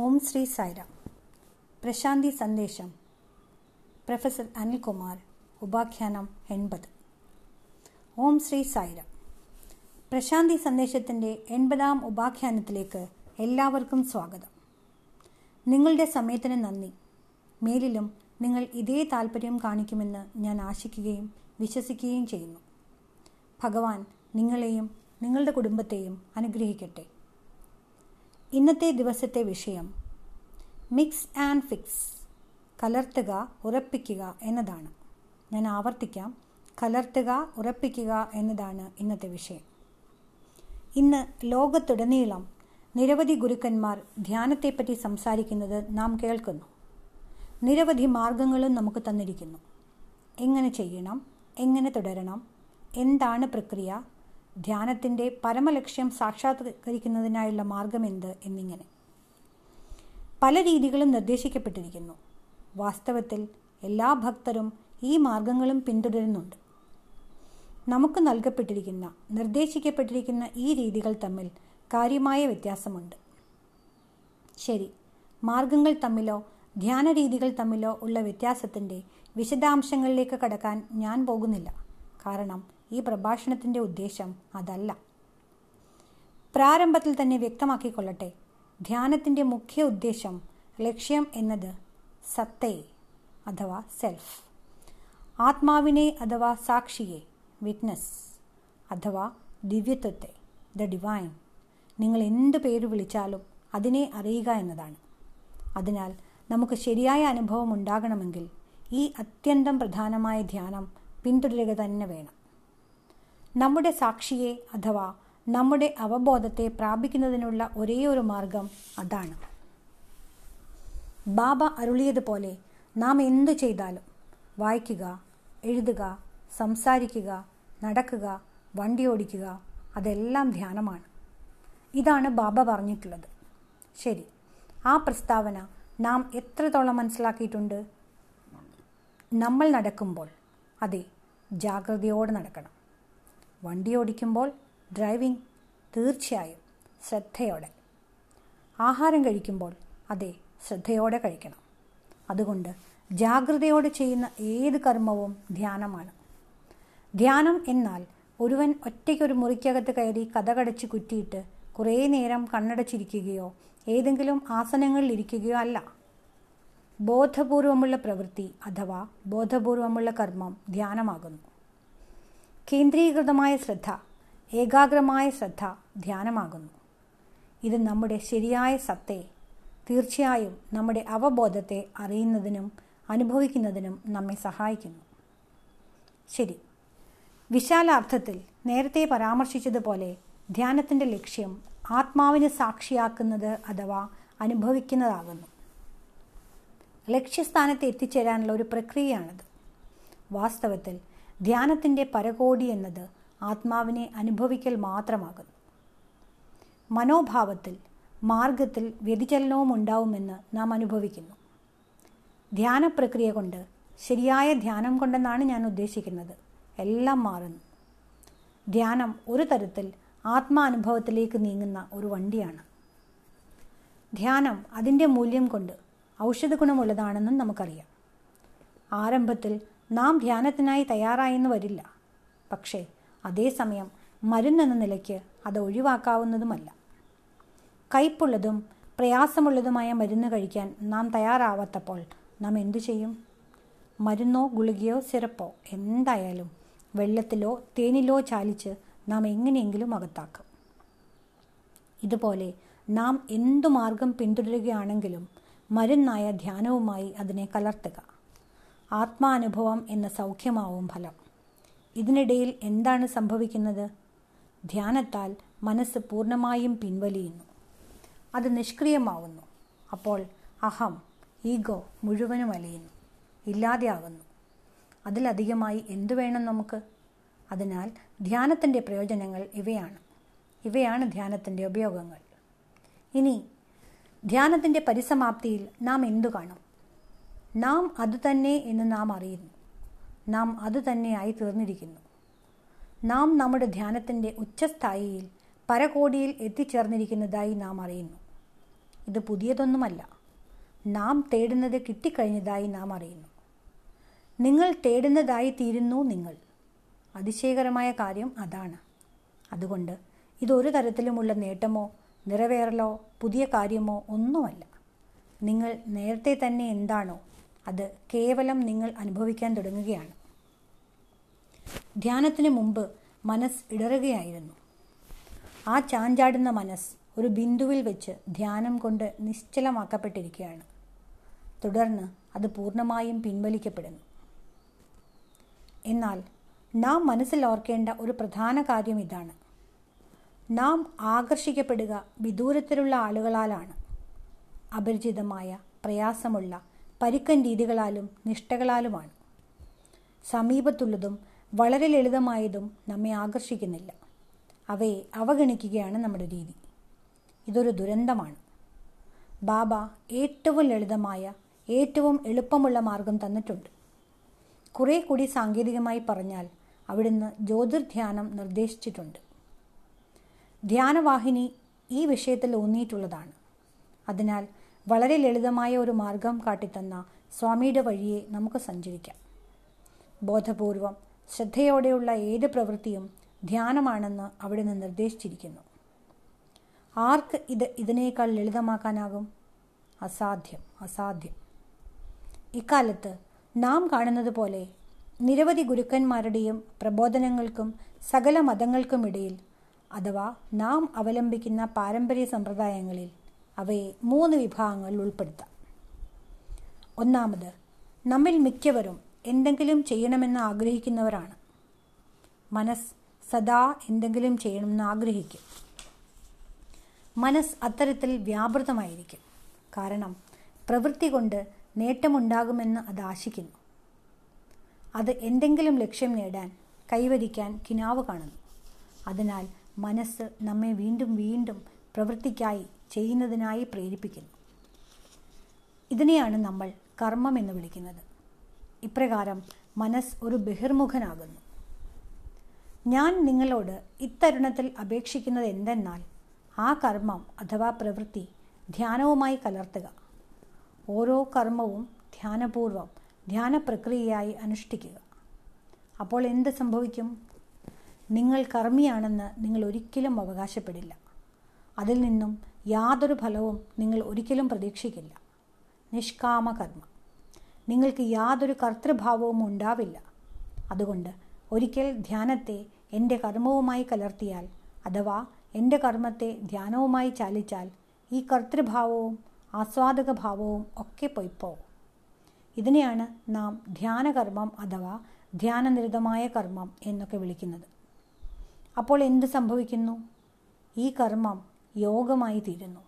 ഓം ശ്രീ സൈറാം പ്രശാന്തി സന്ദേശം. പ്രൊഫസർ അനിൽകുമാർ. ഉപാഖ്യാനം എൺപത്. ഓം ശ്രീ സൈറാം പ്രശാന്തി സന്ദേശത്തിന്റെ എൺപതാം ഉപാഖ്യാനത്തിലേക്ക് എല്ലാവർക്കും സ്വാഗതം. നിങ്ങളുടെ സമയത്തിന് നന്ദി. മേലിലും നിങ്ങൾ ഇതേ താല്പര്യം കാണിക്കുമെന്ന് ഞാൻ ആശിക്കുകയും വിശ്വസിക്കുകയും ചെയ്യുന്നു. ഭഗവാൻ നിങ്ങളെയും നിങ്ങളുടെ കുടുംബത്തെയും അനുഗ്രഹിക്കട്ടെ. ഇന്നത്തെ ദിവസത്തെ വിഷയം. മിക്സ് ആൻഡ് ഫിക്സ് കലർത്തുക ഉറപ്പിക്കുക എന്നതാണ്. ഞാൻ ആവർത്തിക്കാം. കലർത്തുക ഉറപ്പിക്കുക എന്നതാണ് ഇന്നത്തെ വിഷയം. ഇന്ന് ലോകത്തുടനീളം നിരവധി ഗുരുക്കന്മാർ ധ്യാനത്തെപ്പറ്റി സംസാരിക്കുന്നത് നാം കേൾക്കുന്നു. നിരവധി മാർഗങ്ങളും നമുക്ക് തന്നിരിക്കുന്നു. എങ്ങനെ ചെയ്യണം? എങ്ങനെ തുടരണം? എന്താണ് പ്രക്രിയ? ധ്യാനത്തിന്റെ പരമലക്ഷ്യം സാക്ഷാത്കരിക്കുന്നതിനായുള്ള മാർഗമെന്ത് എന്നിങ്ങനെ. പല രീതികളും നിർദ്ദേശിക്കപ്പെട്ടിരിക്കുന്നു. വാസ്തവത്തിൽ എല്ലാ ഭക്തരും ഈ മാർഗങ്ങളും പിന്തുടരുന്നുണ്ട്. നമുക്ക് നൽകപ്പെട്ടിരിക്കുന്ന നിർദ്ദേശിക്കപ്പെട്ടിരിക്കുന്ന ഈ രീതികൾ തമ്മിൽ കാര്യമായ വ്യത്യാസമുണ്ട്. ശരി മാർഗങ്ങൾ തമ്മിലോ ധ്യാന രീതികൾ തമ്മിലോ ഉള്ള വ്യത്യാസത്തിന്റെ വിശദാംശങ്ങളിലേക്ക് കടക്കാൻ ഞാൻ പോകുന്നില്ല. കാരണം ഈ പ്രഭാഷണത്തിന്റെ ഉദ്ദേശം അതല്ല. പ്രാരംഭത്തിൽ തന്നെ വ്യക്തമാക്കിക്കൊള്ളട്ടെ ധ്യാനത്തിന്റെ മുഖ്യ ഉദ്ദേശം ലക്ഷ്യം എന്നത് സത്തയെ അഥവാ സെൽഫ്. ആത്മാവിനെ അഥവാ സാക്ഷിയെ വിറ്റ്നസ് അഥവാ ദിവ്യത്വത്തെ ദ ഡിവൈൻ. നിങ്ങൾ എന്ത് പേര് വിളിച്ചാലും അതിനെ അറിയുക എന്നതാണ്. അതിനാൽ നമുക്ക് ശരിയായ അനുഭവം ഉണ്ടാകണമെങ്കിൽ ഈ അത്യന്തം പ്രധാനമായ ധ്യാനം പിന്തുടരുക തന്നെ വേണം. നമ്മുടെ സാക്ഷിയെ അഥവാ നമ്മുടെ അവബോധത്തെ പ്രാപിക്കുന്നതിനുള്ള ഒരേയൊരു ഒരു മാർഗം അതാണ്. ബാബ അരുളിയതുപോലെ നാം എന്തു ചെയ്താലും വായിക്കുക എഴുതുക സംസാരിക്കുക നടക്കുക വണ്ടി ഓടിക്കുക അതെല്ലാം ധ്യാനമാണ്. ഇതാണ് ബാബ പറഞ്ഞിട്ടുള്ളത്. ശരി ആ പ്രസ്താവന നാം എത്രത്തോളം മനസ്സിലാക്കിയിട്ടുണ്ട്? നമ്മൾ നടക്കുമ്പോൾ അതെ ജാഗ്രതയോടെ നടക്കണം. വണ്ടി ഓടിക്കുമ്പോൾ ഡ്രൈവിംഗ് തീർച്ചയായും ശ്രദ്ധയോടെ. ആഹാരം കഴിക്കുമ്പോൾ അതെ ശ്രദ്ധയോടെ കഴിക്കണം. അതുകൊണ്ട് ജാഗ്രതയോടെ ചെയ്യുന്ന ഏത് കർമ്മവും ധ്യാനമാണ്. ധ്യാനം എന്നാൽ ഒരുവൻ ഒറ്റയ്ക്കൊരു മുറിക്കകത്ത് കയറി കഥകടച്ച് കുറ്റിയിട്ട് കുറേ നേരം കണ്ണടച്ചിരിക്കുകയോ ഏതെങ്കിലും ആസനങ്ങളിൽ ഇരിക്കുകയോ അല്ല. ബോധപൂർവമുള്ള പ്രവൃത്തി അഥവാ ബോധപൂർവമുള്ള കർമ്മം ധ്യാനമാകുന്നു. കേന്ദ്രീകൃതമായ ശ്രദ്ധ ഏകാഗ്രമായ ശ്രദ്ധ ധ്യാനമാകുന്നു. ഇത് നമ്മുടെ ശരിയായ സത്തെ തീർച്ചയായും നമ്മുടെ അവബോധത്തെ അറിയുന്നതിനും അനുഭവിക്കുന്നതിനും നമ്മെ സഹായിക്കുന്നു. ശരി. വിശാലാർത്ഥത്തിൽ നേരത്തെ പരാമർശിച്ചതുപോലെ ധ്യാനത്തിന്റെ ലക്ഷ്യം ആത്മാവിന് സാക്ഷിയാക്കുന്നത് അഥവാ അനുഭവിക്കുന്നതാകുന്നു. ലക്ഷ്യസ്ഥാനത്ത് എത്തിച്ചേരാനുള്ള ഒരു പ്രക്രിയയാണിത്. വാസ്തവത്തിൽ ധ്യാനത്തിന്റെ പരകോടി എന്നത് ആത്മാവിനെ അനുഭവിക്കൽ മാത്രമാകുന്നു. മനോഭാവത്തിൽ മാർഗത്തിൽ വ്യതിചലനവും ഉണ്ടാവുമെന്ന് നാം അനുഭവിക്കുന്നു. ധ്യാന പ്രക്രിയ കൊണ്ട് ശരിയായ ധ്യാനം കൊണ്ടെന്നാണ് ഞാൻ ഉദ്ദേശിക്കുന്നത്. എല്ലാം മാറുന്നു. ധ്യാനം ഒരു തരത്തിൽ ആത്മാനുഭവത്തിലേക്ക് നീങ്ങുന്ന ഒരു വണ്ടിയാണ്. ധ്യാനം അതിന്റെ മൂല്യം കൊണ്ട് ഔഷധ ഗുണമുള്ളതാണെന്നും നമുക്കറിയാം. ആരംഭത്തിൽ നാം ധ്യാനത്തിനായി തയ്യാറായെന്ന് വരില്ല. പക്ഷേ അതേസമയം മരുന്നെന്ന നിലയ്ക്ക് അത് ഒഴിവാക്കാവുന്നതുമല്ല. കയ്പുള്ളതും പ്രയാസമുള്ളതുമായ മരുന്ന് കഴിക്കാൻ നാം തയ്യാറാവാത്തപ്പോൾ നാം എന്തു ചെയ്യും? മരുന്നോ ഗുളികയോ സിറപ്പോ എന്തായാലും വെള്ളത്തിലോ തേനിലോ ചാലിച്ച് നാം എങ്ങനെയെങ്കിലും അകത്താക്കും. ഇതുപോലെ നാം എന്തു മാർഗം പിന്തുടരുകയാണെങ്കിലും മരുന്നായ ധ്യാനവുമായി അതിനെ കലർത്തുക. ആത്മാനുഭവം എന്ന സൗഖ്യമാവും ഫലം. ഇതിനിടയിൽ എന്താണ് സംഭവിക്കുന്നത്? ധ്യാനത്താൽ മനസ്സ് പൂർണമായും പിൻവലിയുന്നു. അത് നിഷ്ക്രിയമാവുന്നു. അപ്പോൾ അഹം ഈഗോ മുഴുവനും അലിയുന്നു. ഇല്ലാതെയാകുന്നു അതിലധികമായി എന്തു വേണം നമുക്ക്? അതിനാൽ ധ്യാനത്തിന്റെ പ്രയോജനങ്ങൾ ഇവയാണ്. ഇവയാണ് ധ്യാനത്തിന്റെ ഉപയോഗങ്ങൾ. ഇനി ധ്യാനത്തിന്റെ പരിസമാപ്തിയിൽ നാം എന്തു കാണും? നാം അതുതന്നെ എന്ന് നാം അറിയുന്നു. നാം അതുതന്നെയായി തീർന്നിരിക്കുന്നു. നാം നമ്മുടെ ധ്യാനത്തിന്റെ ഉച്ചസ്ഥായിയിൽ പരകോടിയിൽ എത്തിച്ചേർന്നിരിക്കുന്നതായി നാം അറിയുന്നു. ഇത് പുതിയതൊന്നുമല്ല. നാം തേടുന്നത് കിട്ടിക്കഴിഞ്ഞതായി നാം അറിയുന്നു. നിങ്ങൾ തേടുന്നതായി തീരുന്നു നിങ്ങൾ. അതിശയകരമായ കാര്യം അതാണ്. അതുകൊണ്ട് ഇതൊരു തരത്തിലുമുള്ള നേട്ടമോ നിറവേറലോ പുതിയ കാര്യമോ ഒന്നുമല്ല. നിങ്ങൾ നേരത്തെ തന്നെ എന്താണോ അത് കേവലം നിങ്ങൾ അനുഭവിക്കാൻ തുടങ്ങുകയാണ്. ധ്യാനത്തിന് മുമ്പ് മനസ്സ് ഇടറുകയായിരുന്നു. ആ ചാഞ്ചാടുന്ന മനസ്സ് ഒരു ബിന്ദുവിൽ വെച്ച് ധ്യാനം കൊണ്ട് നിശ്ചലമാക്കപ്പെട്ടിരിക്കുകയാണ്. തുടർന്ന് അത് പൂർണമായും പിൻവലിക്കപ്പെടുന്നു. എന്നാൽ നാം മനസ്സിൽ ഓർക്കേണ്ട ഒരു പ്രധാന കാര്യം ഇതാണ്. നാം ആകർഷിക്കപ്പെടുക വിദൂരത്തിലുള്ള ആളുകളാലാണ്. അപരിചിതമായ പ്രയാസമുള്ള പരുക്കൻ രീതികളാലും നിഷ്ഠകളാലുമാണ്. സമീപത്തുള്ളതും വളരെ ലളിതമായതും നമ്മെ ആകർഷിക്കുന്നില്ല. അവയെ അവഗണിക്കുകയാണ് നമ്മുടെ രീതി. ഇതൊരു ദുരന്തമാണ്. ബാബ ഏറ്റവും ലളിതമായ ഏറ്റവും എളുപ്പമുള്ള മാർഗം തന്നിട്ടുണ്ട്. കുറേ കൂടി സാങ്കേതികമായി പറഞ്ഞാൽ അവിടുന്ന് ജ്യോതിർധ്യാനം നിർദ്ദേശിച്ചിട്ടുണ്ട്. ധ്യാനവാഹിനി ഈ വിഷയത്തിൽ ഊന്നിയിട്ടുള്ളതാണ്. അതിനാൽ വളരെ ലളിതമായ ഒരു മാർഗം കാട്ടിത്തന്ന സ്വാമിയുടെ വഴിയെ നമുക്ക് സഞ്ചരിക്കാം. ബോധപൂർവം ശ്രദ്ധയോടെയുള്ള ഏത് പ്രവൃത്തിയും ധ്യാനമാണെന്ന് അവിടെ നിന്ന് നിർദ്ദേശിച്ചിരിക്കുന്നു. ആർക്ക് ഇത് ഇതിനേക്കാൾ ലളിതമാക്കാനാകും? അസാധ്യം അസാധ്യം. ഇക്കാലത്ത് നാം കാണുന്നത് പോലെ നിരവധി ഗുരുക്കന്മാരുടെയും പ്രബോധനങ്ങൾക്കും സകല മതങ്ങൾക്കുമിടയിൽ അഥവാ നാം അവലംബിക്കുന്ന പാരമ്പര്യ സമ്പ്രദായങ്ങളിൽ അവയെ മൂന്ന് വിഭാഗങ്ങളിൽ ഉൾപ്പെടുത്താം. ഒന്നാമത് നമ്മിൽ മിക്കവരും എന്തെങ്കിലും ചെയ്യണമെന്ന് ആഗ്രഹിക്കുന്നവരാണ്. മനസ്സ് സദാ എന്തെങ്കിലും ചെയ്യണമെന്ന് ആഗ്രഹിക്കും. മനസ്സ് അത്തരത്തിൽ വ്യാപൃതമായിരിക്കും. കാരണം പ്രവൃത്തി കൊണ്ട് നേട്ടമുണ്ടാകുമെന്ന് അത് ആശിക്കുന്നു. അത് എന്തെങ്കിലും ലക്ഷ്യം നേടാൻ കൈവരിക്കാൻ കിനാവ് കാണുന്നു. അതിനാൽ മനസ്സ് നമ്മെ വീണ്ടും വീണ്ടും പ്രവൃത്തിക്കായി ചെയ്യുന്നതിനായി പ്രേരിപ്പിക്കുന്നു. ഇതിനെയാണ് നമ്മൾ കർമ്മം എന്ന് വിളിക്കുന്നത്. ഇപ്രകാരം മനസ്സ് ഒരു ബഹിർമുഖനാകുന്നു. ഞാൻ നിങ്ങളോട് ഇത്തരുണത്തിൽ അപേക്ഷിക്കുന്നത് എന്തെന്നാൽ ആ കർമ്മം അഥവാ പ്രവൃത്തി ധ്യാനവുമായി കലർത്തുക. ഓരോ കർമ്മവും ധ്യാനപൂർവം ധ്യാന പ്രക്രിയയായി അനുഷ്ഠിക്കുക. അപ്പോൾ എന്ത് സംഭവിക്കും? നിങ്ങൾ കർമ്മിയാണെന്ന് നിങ്ങൾ ഒരിക്കലും അവകാശപ്പെടില്ല. അതിൽ നിന്നും യാതൊരു ഫലവും നിങ്ങൾ ഒരിക്കലും പ്രതീക്ഷിക്കില്ല. നിഷ്കാമകർമ്മ. നിങ്ങൾക്ക് യാതൊരു കർത്തൃഭാവവും ഉണ്ടാവില്ല. അതുകൊണ്ട് ഒരിക്കൽ ധ്യാനത്തെ എന്റെ കർമ്മവുമായി കലർത്തിയാൽ അഥവാ എന്റെ കർമ്മത്തെ ധ്യാനവുമായി ചാലിച്ചാൽ ഈ കർത്തൃഭാവവും ആസ്വാദക ഭാവവും ഒക്കെ പൊയ്പോവും ഇതിനെയാണ് നാം ധ്യാനകർമ്മം അഥവാ ധ്യാനനിരതമായ കർമ്മം എന്നൊക്കെ വിളിക്കുന്നത്. അപ്പോൾ എന്ത് സംഭവിക്കുന്നു? ഈ കർമ്മം യോഗമായി തീരുന്നു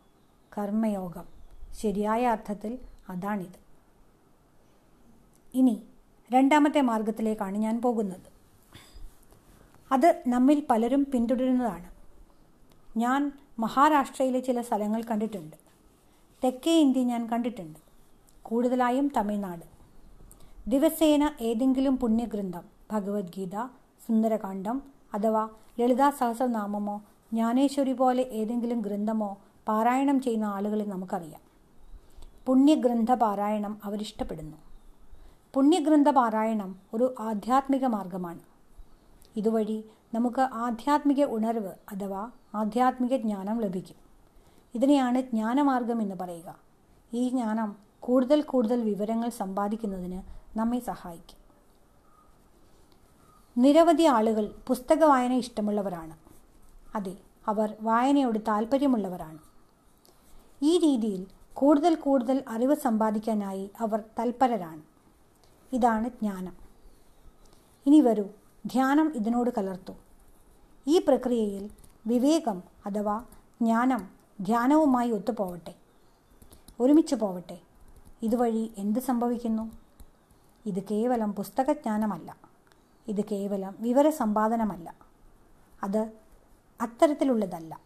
കർമ്മയോഗം. ശരിയായ അർത്ഥത്തിൽ അതാണിത്. ഇനി രണ്ടാമത്തെ മാർഗത്തിലേക്കാണ് ഞാൻ പോകുന്നത്. അത് നമ്മിൽ പലരും പിന്തുടരുന്നതാണ്. ഞാൻ മഹാരാഷ്ട്രയിലെ ചില സ്ഥലങ്ങൾ കണ്ടിട്ടുണ്ട്. തെക്കേ ഇന്ത്യ ഞാൻ കണ്ടിട്ടുണ്ട്. കൂടുതലായും തമിഴ്നാട്. ദിവസേന ഏതെങ്കിലും പുണ്യഗ്രന്ഥം ഭഗവത്ഗീത സുന്ദരകാന്ഡം അഥവാ ലളിതാ സഹസ്രനാമമോ ജ്ഞാനേശ്വരി പോലെ ഏതെങ്കിലും ഗ്രന്ഥമോ പാരായണം ചെയ്യുന്ന ആളുകളെ നമുക്കറിയാം. പുണ്യഗ്രന്ഥ പാരായണം അവരിഷ്ടപ്പെടുന്നു. പുണ്യഗ്രന്ഥ പാരായണം ഒരു ആധ്യാത്മിക മാർഗമാണ്. ഇതുവഴി നമുക്ക് ആധ്യാത്മിക ഉണർവ് അഥവാ ആധ്യാത്മിക ജ്ഞാനം ലഭിക്കും. ഇതിനെയാണ് ജ്ഞാനമാർഗം എന്ന് പറയുക. ഈ ജ്ഞാനം കൂടുതൽ കൂടുതൽ വിവരങ്ങൾ സമ്പാദിക്കുന്നതിന് നമ്മെ സഹായിക്കും. നിരവധി ആളുകൾ പുസ്തക വായന ഇഷ്ടമുള്ളവരാണ്. അതെ അവർ വായനയോട് താല്പര്യമുള്ളവരാണ് ഈ രീതിയിൽ കൂടുതൽ കൂടുതൽ അറിവ് സമ്പാദിക്കാനായി അവർ തൽപരരാണ്. ഇതാണ് ജ്ഞാനം. ഇനി വരൂ ധ്യാനം ഇതിനോട് കലർത്തു. ഈ പ്രക്രിയയിൽ വിവേകം അഥവാ ജ്ഞാനം ധ്യാനവുമായി ഒത്തുപോവട്ടെ. ഒരുമിച്ച് പോവട്ടെ. ഇതുവഴി എന്ത് സംഭവിക്കുന്നു? ഇത് കേവലം പുസ്തകജ്ഞാനമല്ല. ഇത് കേവലം വിവരസമ്പാദനമല്ല. അത് അത്തരത്തിലുള്ളതല്ല.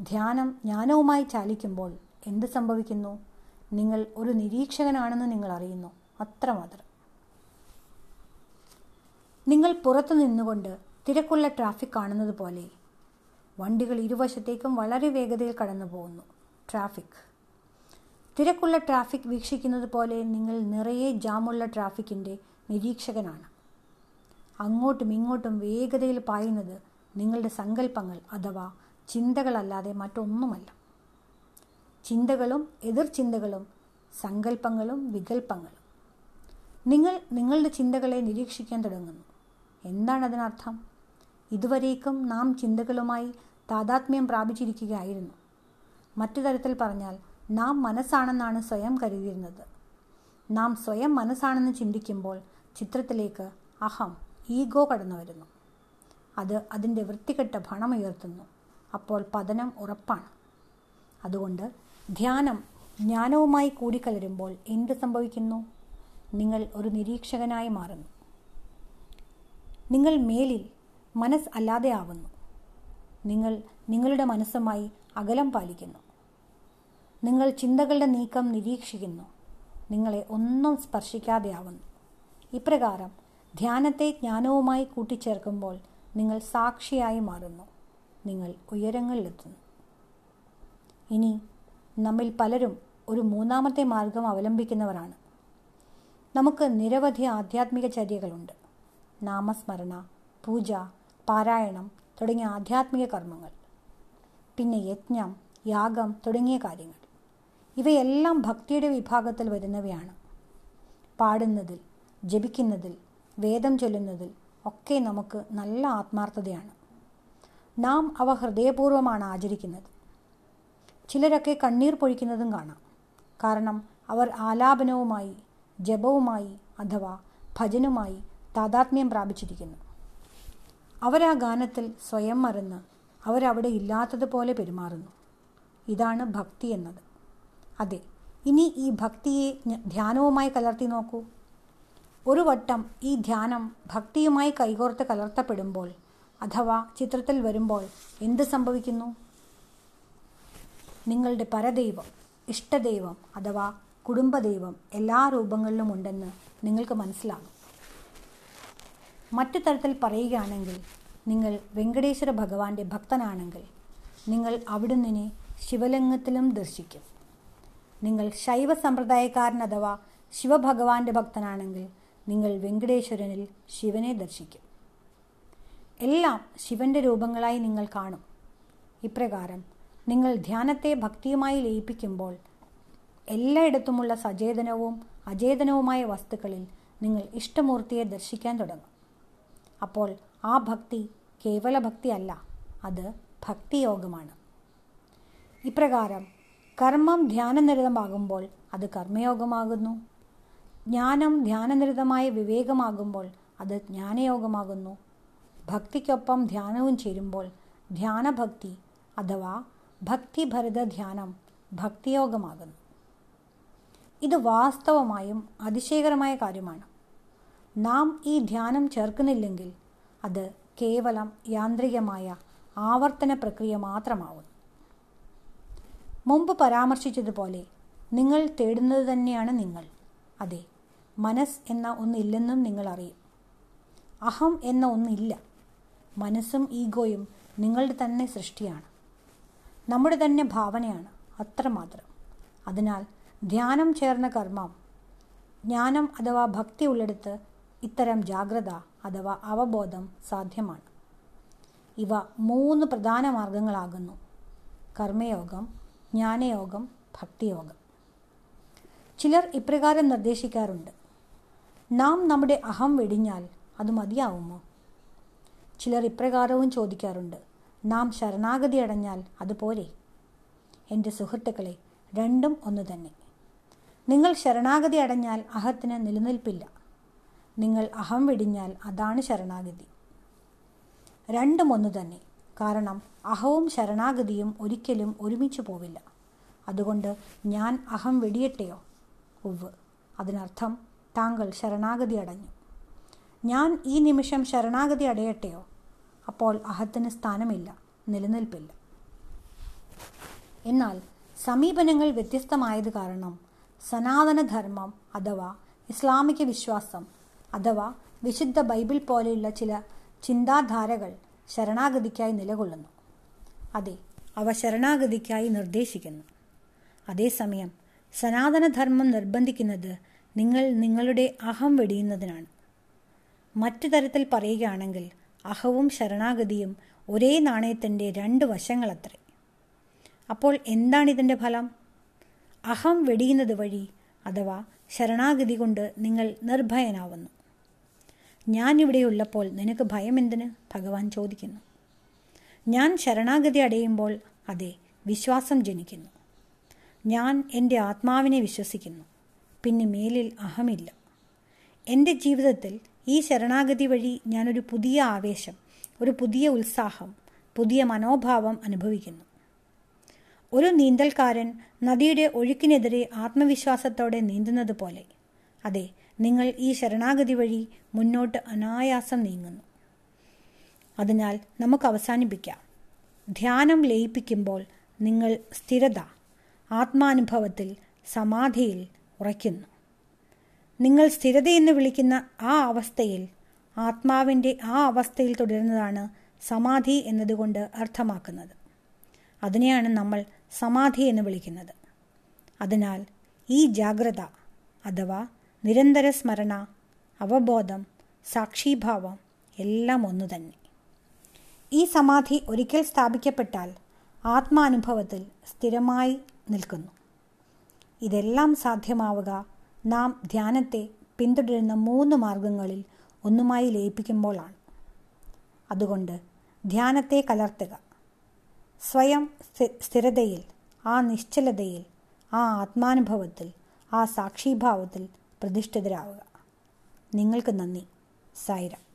ധ്യാനം ജ്ഞാനവുമായി ചാലിക്കുമ്പോൾ എന്ത് സംഭവിക്കുന്നു? നിങ്ങൾ ഒരു നിരീക്ഷകനാണെന്ന് നിങ്ങൾ അറിയുന്നു. അത്രമാത്രം നിങ്ങൾ പുറത്തു നിന്നുകൊണ്ട് തിരക്കുള്ള ട്രാഫിക് കാണുന്നത് പോലെ വണ്ടികൾ ഇരുവശത്തേക്കും വളരെ വേഗതയിൽ കടന്നു പോകുന്നു. ട്രാഫിക്. തിരക്കുള്ള ട്രാഫിക് വീക്ഷിക്കുന്നത് പോലെ നിങ്ങൾ നിറയെ ജാമുള്ള ട്രാഫിക്കിന്റെ നിരീക്ഷകനാണ്. അങ്ങോട്ടും ഇങ്ങോട്ടും വേഗതയിൽ പായുന്നത് നിങ്ങളുടെ സങ്കല്പങ്ങൾ അഥവാ ചിന്തകളല്ലാതെ മറ്റൊന്നുമല്ല. ചിന്തകളും എതിർചിന്തകളും സങ്കല്പങ്ങളും വികല്പങ്ങളും. നിങ്ങൾ നിങ്ങളുടെ ചിന്തകളെ നിരീക്ഷിക്കാൻ തുടങ്ങുന്നു. എന്താണ് അതിനർത്ഥം? ഇതുവരേക്കും നാം ചിന്തകളുമായി താതാത്മ്യം പ്രാപിച്ചിരിക്കുകയായിരുന്നു. മറ്റു തരത്തിൽ പറഞ്ഞാൽ നാം മനസ്സാണെന്നാണ് സ്വയം കരുതിയിരുന്നത്. നാം സ്വയം മനസ്സാണെന്ന് ചിന്തിക്കുമ്പോൾ ചിത്രത്തിലേക്ക് അഹം ഈഗോ കടന്നു വരുന്നു അത് അതിന്റെ വൃത്തികെട്ട ഭണമുയർത്തുന്നു. അപ്പോൾ പതനം ഉറപ്പാണ്. അതുകൊണ്ട് ധ്യാനം ജ്ഞാനവുമായി കൂടിക്കലരുമ്പോൾ എന്ത് സംഭവിക്കുന്നു? നിങ്ങൾ ഒരു നിരീക്ഷകനായി മാറുന്നു. നിങ്ങൾ മേലിൽ മനസ്സ് അല്ലാതെ ആവുന്നു. നിങ്ങൾ നിങ്ങളുടെ മനസ്സുമായി അകലം പാലിക്കുന്നു. നിങ്ങൾ ചിന്തകളുടെ നീക്കം നിരീക്ഷിക്കുന്നു. നിങ്ങളെ ഒന്നും സ്പർശിക്കാതെയാവുന്നു. ഇപ്രകാരം ധ്യാനത്തെ ജ്ഞാനവുമായി കൂട്ടിച്ചേർക്കുമ്പോൾ നിങ്ങൾ സാക്ഷിയായി മാറുന്നു. നിങ്ങൾ ഉയരങ്ങളിലെത്തുന്നു. ഇനി നമ്മിൽ പലരും ഒരു മൂന്നാമത്തെ മാർഗം അവലംബിക്കുന്നവരാണ്. നമുക്ക് നിരവധി ആധ്യാത്മിക ചര്യകളുണ്ട്. നാമസ്മരണ പൂജ പാരായണം തുടങ്ങിയ ആധ്യാത്മിക കർമ്മങ്ങൾ. പിന്നെ യജ്ഞം യാഗം തുടങ്ങിയ കാര്യങ്ങൾ. ഇവയെല്ലാം ഭക്തിയുടെ വിഭാഗത്തിൽ വരുന്നവയാണ്. പാടുന്നതിൽ ജപിക്കുന്നതിൽ വേദം ചൊല്ലുന്നതിൽ ഒക്കെ നമുക്ക് നല്ല ആത്മാർത്ഥതയാണ്. നാം അവ ഹൃദയപൂർവമാണ് ആചരിക്കുന്നത്. ചിലരൊക്കെ കണ്ണീർ പൊഴിക്കുന്നതും കാണാം. കാരണം അവർ ആലാപനവുമായി ജപവുമായി അഥവാ ഭജനുമായി താതാത്മ്യം പ്രാപിച്ചിരിക്കുന്നു. അവരാ ഗാനത്തിൽ സ്വയം മറന്ന് അവരവിടെ ഇല്ലാത്തതുപോലെ പെരുമാറുന്നു. ഇതാണ് ഭക്തി എന്നത്. അതെ ഇനി ഈ ഭക്തിയെ ധ്യാനവുമായി കലർത്തി നോക്കൂ. ഒരു വട്ടം ഈ ധ്യാനം ഭക്തിയുമായി കൈകോർത്ത് കലർത്തപ്പെടുമ്പോൾ അഥവാ ചിത്രത്തിൽ വരുമ്പോൾ എന്ത് സംഭവിക്കുന്നു? നിങ്ങളുടെ പരദൈവം ഇഷ്ടദൈവം അഥവാ കുടുംബദൈവം എല്ലാ രൂപങ്ങളിലും ഉണ്ടെന്ന് നിങ്ങൾക്ക് മനസ്സിലാകും. മറ്റു തരത്തിൽ പറയുകയാണെങ്കിൽ നിങ്ങൾ വെങ്കടേശ്വര ഭഗവാന്റെ ഭക്തനാണെങ്കിൽ നിങ്ങൾ അവിടുന്ന് ശിവലിംഗത്തിലും ദർശിക്കും. നിങ്ങൾ ശൈവ സമ്പ്രദായക്കാരൻ അഥവാ ശിവഭഗവാന്റെ ഭക്തനാണെങ്കിൽ നിങ്ങൾ വെങ്കടേശ്വരനിൽ ശിവനെ ദർശിക്കും. എല്ലാം ശിവന്റെ രൂപങ്ങളായി നിങ്ങൾ കാണും. ഇപ്രകാരം നിങ്ങൾ ധ്യാനത്തെ ഭക്തിയുമായി ലയിപ്പിക്കുമ്പോൾ എല്ലായിടത്തുമുള്ള സചേതനവും അചേതനവുമായ വസ്തുക്കളിൽ നിങ്ങൾ ഇഷ്ടമൂർത്തിയെ ദർശിക്കാൻ തുടങ്ങും. അപ്പോൾ ആ ഭക്തി കേവല ഭക്തിയല്ല അത് ഭക്തിയോഗമാണ്. ഇപ്രകാരം കർമ്മം ധ്യാനനിരതമാകുമ്പോൾ അത് കർമ്മയോഗമാകുന്നു. ജ്ഞാനം ധ്യാനനിരതമായ വിവേകമാകുമ്പോൾ അത് ജ്ഞാനയോഗമാകുന്നു. ഭക്തിക്കൊപ്പം ധ്യാനവും ചേരുമ്പോൾ ധ്യാനഭക്തി അഥവാ ഭക്തിഭരിത ധ്യാനം ഭക്തിയോഗമാകുന്നു. ഇത് വാസ്തവമായും അതിശയകരമായ കാര്യമാണ്. നാം ഈ ധ്യാനം ചേർക്കുന്നില്ലെങ്കിൽ അത് കേവലം യാന്ത്രികമായ ആവർത്തന പ്രക്രിയ മാത്രമാവും. മുമ്പ് പരാമർശിച്ചതുപോലെ നിങ്ങൾ തേടുന്നത് തന്നെയാണ് നിങ്ങൾ. അതെ മനസ്സ് എന്ന ഒന്നില്ലെന്നും നിങ്ങൾ അറിയും അഹം എന്ന ഒന്നില്ല. മനസ്സും ഈഗോയും നിങ്ങളുടെ തന്നെ സൃഷ്ടിയാണ്. നമ്മുടെ തന്നെ ഭാവനയാണ് അത്രമാത്രം. അതിനാൽ ധ്യാനം ചേർന്ന കർമ്മം ജ്ഞാനം അഥവാ ഭക്തി ഉള്ളിടത്ത് ഇത്തരം ജാഗ്രത അഥവാ അവബോധം സാധ്യമാണ്. ഇവ മൂന്ന് പ്രധാന മാർഗങ്ങളാകുന്നു. കർമ്മയോഗം ജ്ഞാനയോഗം ഭക്തിയോഗം. ചിലർ ഇപ്രകാരം നിർദ്ദേശിക്കാറുണ്ട്. നാം നമ്മുടെ അഹം വെടിഞ്ഞാൽ അത് മതിയാവുമോ? ചിലർ ഇപ്രകാരവും ചോദിക്കാറുണ്ട് നാം ശരണാഗതി അടഞ്ഞാൽ അതുപോലെ എന്റെ സുഹൃത്തുക്കളെ രണ്ടും ഒന്ന് തന്നെ. നിങ്ങൾ ശരണാഗതി അടഞ്ഞാൽ അഹത്തിന് നിലനിൽപ്പില്ല. നിങ്ങൾ അഹം വെടിഞ്ഞാൽ അതാണ് ശരണാഗതി. രണ്ടും ഒന്ന് തന്നെ. കാരണം അഹവും ശരണാഗതിയും ഒരിക്കലും ഒരുമിച്ച് പോവില്ല. അതുകൊണ്ട് ഞാൻ അഹം വെടിയട്ടെയോ? ഉവ് അതിനർത്ഥം താങ്കൾ ശരണാഗതി അടഞ്ഞു. ഞാൻ ഈ നിമിഷം ശരണാഗതി അടയട്ടെയോ? അപ്പോൾ അഹത്തിന് സ്ഥാനമില്ല നിലനിൽപ്പില്ല. എന്നാൽ സമീപനങ്ങൾ വ്യത്യസ്തമായത് കാരണം സനാതനധർമ്മം അഥവാ ഇസ്ലാമിക വിശ്വാസം അഥവാ വിശുദ്ധ ബൈബിൾ പോലെയുള്ള ചില ചിന്താധാരകൾ ശരണാഗതിക്കായി നിലകൊള്ളുന്നു. അതെ അവ ശരണാഗതിക്കായി നിർദ്ദേശിക്കുന്നു. അതേസമയം സനാതനധർമ്മം നിർബന്ധിക്കുന്നത് നിങ്ങൾ നിങ്ങളുടെ അഹം വെടിയുന്നതിനാണ്. മറ്റു തരത്തിൽ പറയുകയാണെങ്കിൽ അഹവും ശരണാഗതിയും ഒരേ നാണയത്തിന്റെ രണ്ട് വശങ്ങളത്രേ. അപ്പോൾ എന്താണിതിന്റെ ഫലം? അഹം വെടിയുന്നത് വഴി അഥവാ ശരണാഗതി കൊണ്ട് നിങ്ങൾ നിർഭയനാവുന്നു. ഞാനിവിടെയുള്ളപ്പോൾ നിനക്ക് ഭയം എന്തിന് ഭഗവാൻ ചോദിക്കുന്നു. ഞാൻ ശരണാഗതി അടയുമ്പോൾ അതെ വിശ്വാസം ജനിക്കുന്നു. ഞാൻ എന്റെ ആത്മാവിനെ വിശ്വസിക്കുന്നു. പിന്നെ മേലിൽ അഹമില്ല. എന്റെ ജീവിതത്തിൽ ഈ ശരണാഗതി വഴി ഞാനൊരു പുതിയ ആവേശം ഒരു പുതിയ ഉത്സാഹം പുതിയ മനോഭാവം അനുഭവിക്കുന്നു. ഒരു നീന്തൽക്കാരൻ നദിയുടെ ഒഴുക്കിനെതിരെ ആത്മവിശ്വാസത്തോടെ നീന്തുന്നത് പോലെ. അതെ നിങ്ങൾ ഈ ശരണാഗതി വഴി മുന്നോട്ട് അനായാസം നീങ്ങുന്നു. അതിനാൽ നമുക്ക് അവസാനിപ്പിക്കാം. ധ്യാനം ലയിപ്പിക്കുമ്പോൾ നിങ്ങൾ സ്ഥിരത ആത്മാനുഭവത്തിൽ സമാധിയിൽ ഉറയ്ക്കുന്നു. നിങ്ങൾ സ്ഥിരതയെന്ന് വിളിക്കുന്ന ആ അവസ്ഥയിൽ ആത്മാവിന്റെ ആ അവസ്ഥയിൽ തുടരുന്നതാണ് സമാധി എന്നതുകൊണ്ട് അർത്ഥമാക്കുന്നത്. അതിനെയാണ് നമ്മൾ സമാധി എന്ന് വിളിക്കുന്നത്. അതിനാൽ ഈ ജാഗ്രത അഥവാ നിരന്തര സ്മരണ അവബോധം സാക്ഷീഭാവം എല്ലാം ഒന്നു തന്നെ ഈ സമാധി ഒരിക്കൽ സ്ഥാപിക്കപ്പെട്ടാൽ ആത്മാനുഭവത്തിൽ സ്ഥിരമായി നിൽക്കുന്നു. ഇതെല്ലാം സാധ്യമാവുക. നാം ധ്യാനത്തെ പിന്തുടരുന്ന മൂന്ന് മാർഗങ്ങളിൽ ഒന്നുമായി ലയിപ്പിക്കുമ്പോഴാണ് അതുകൊണ്ട് ധ്യാനത്തെ കലർത്തുക. സ്വയം സ്ഥിരതയിൽ ആ നിശ്ചലതയിൽ ആ ആത്മാനുഭവത്തിൽ ആ സാക്ഷിഭാവത്തിൽ പ്രതിഷ്ഠിതരാവുക. നിങ്ങൾക്ക് നന്ദി. സായിരം.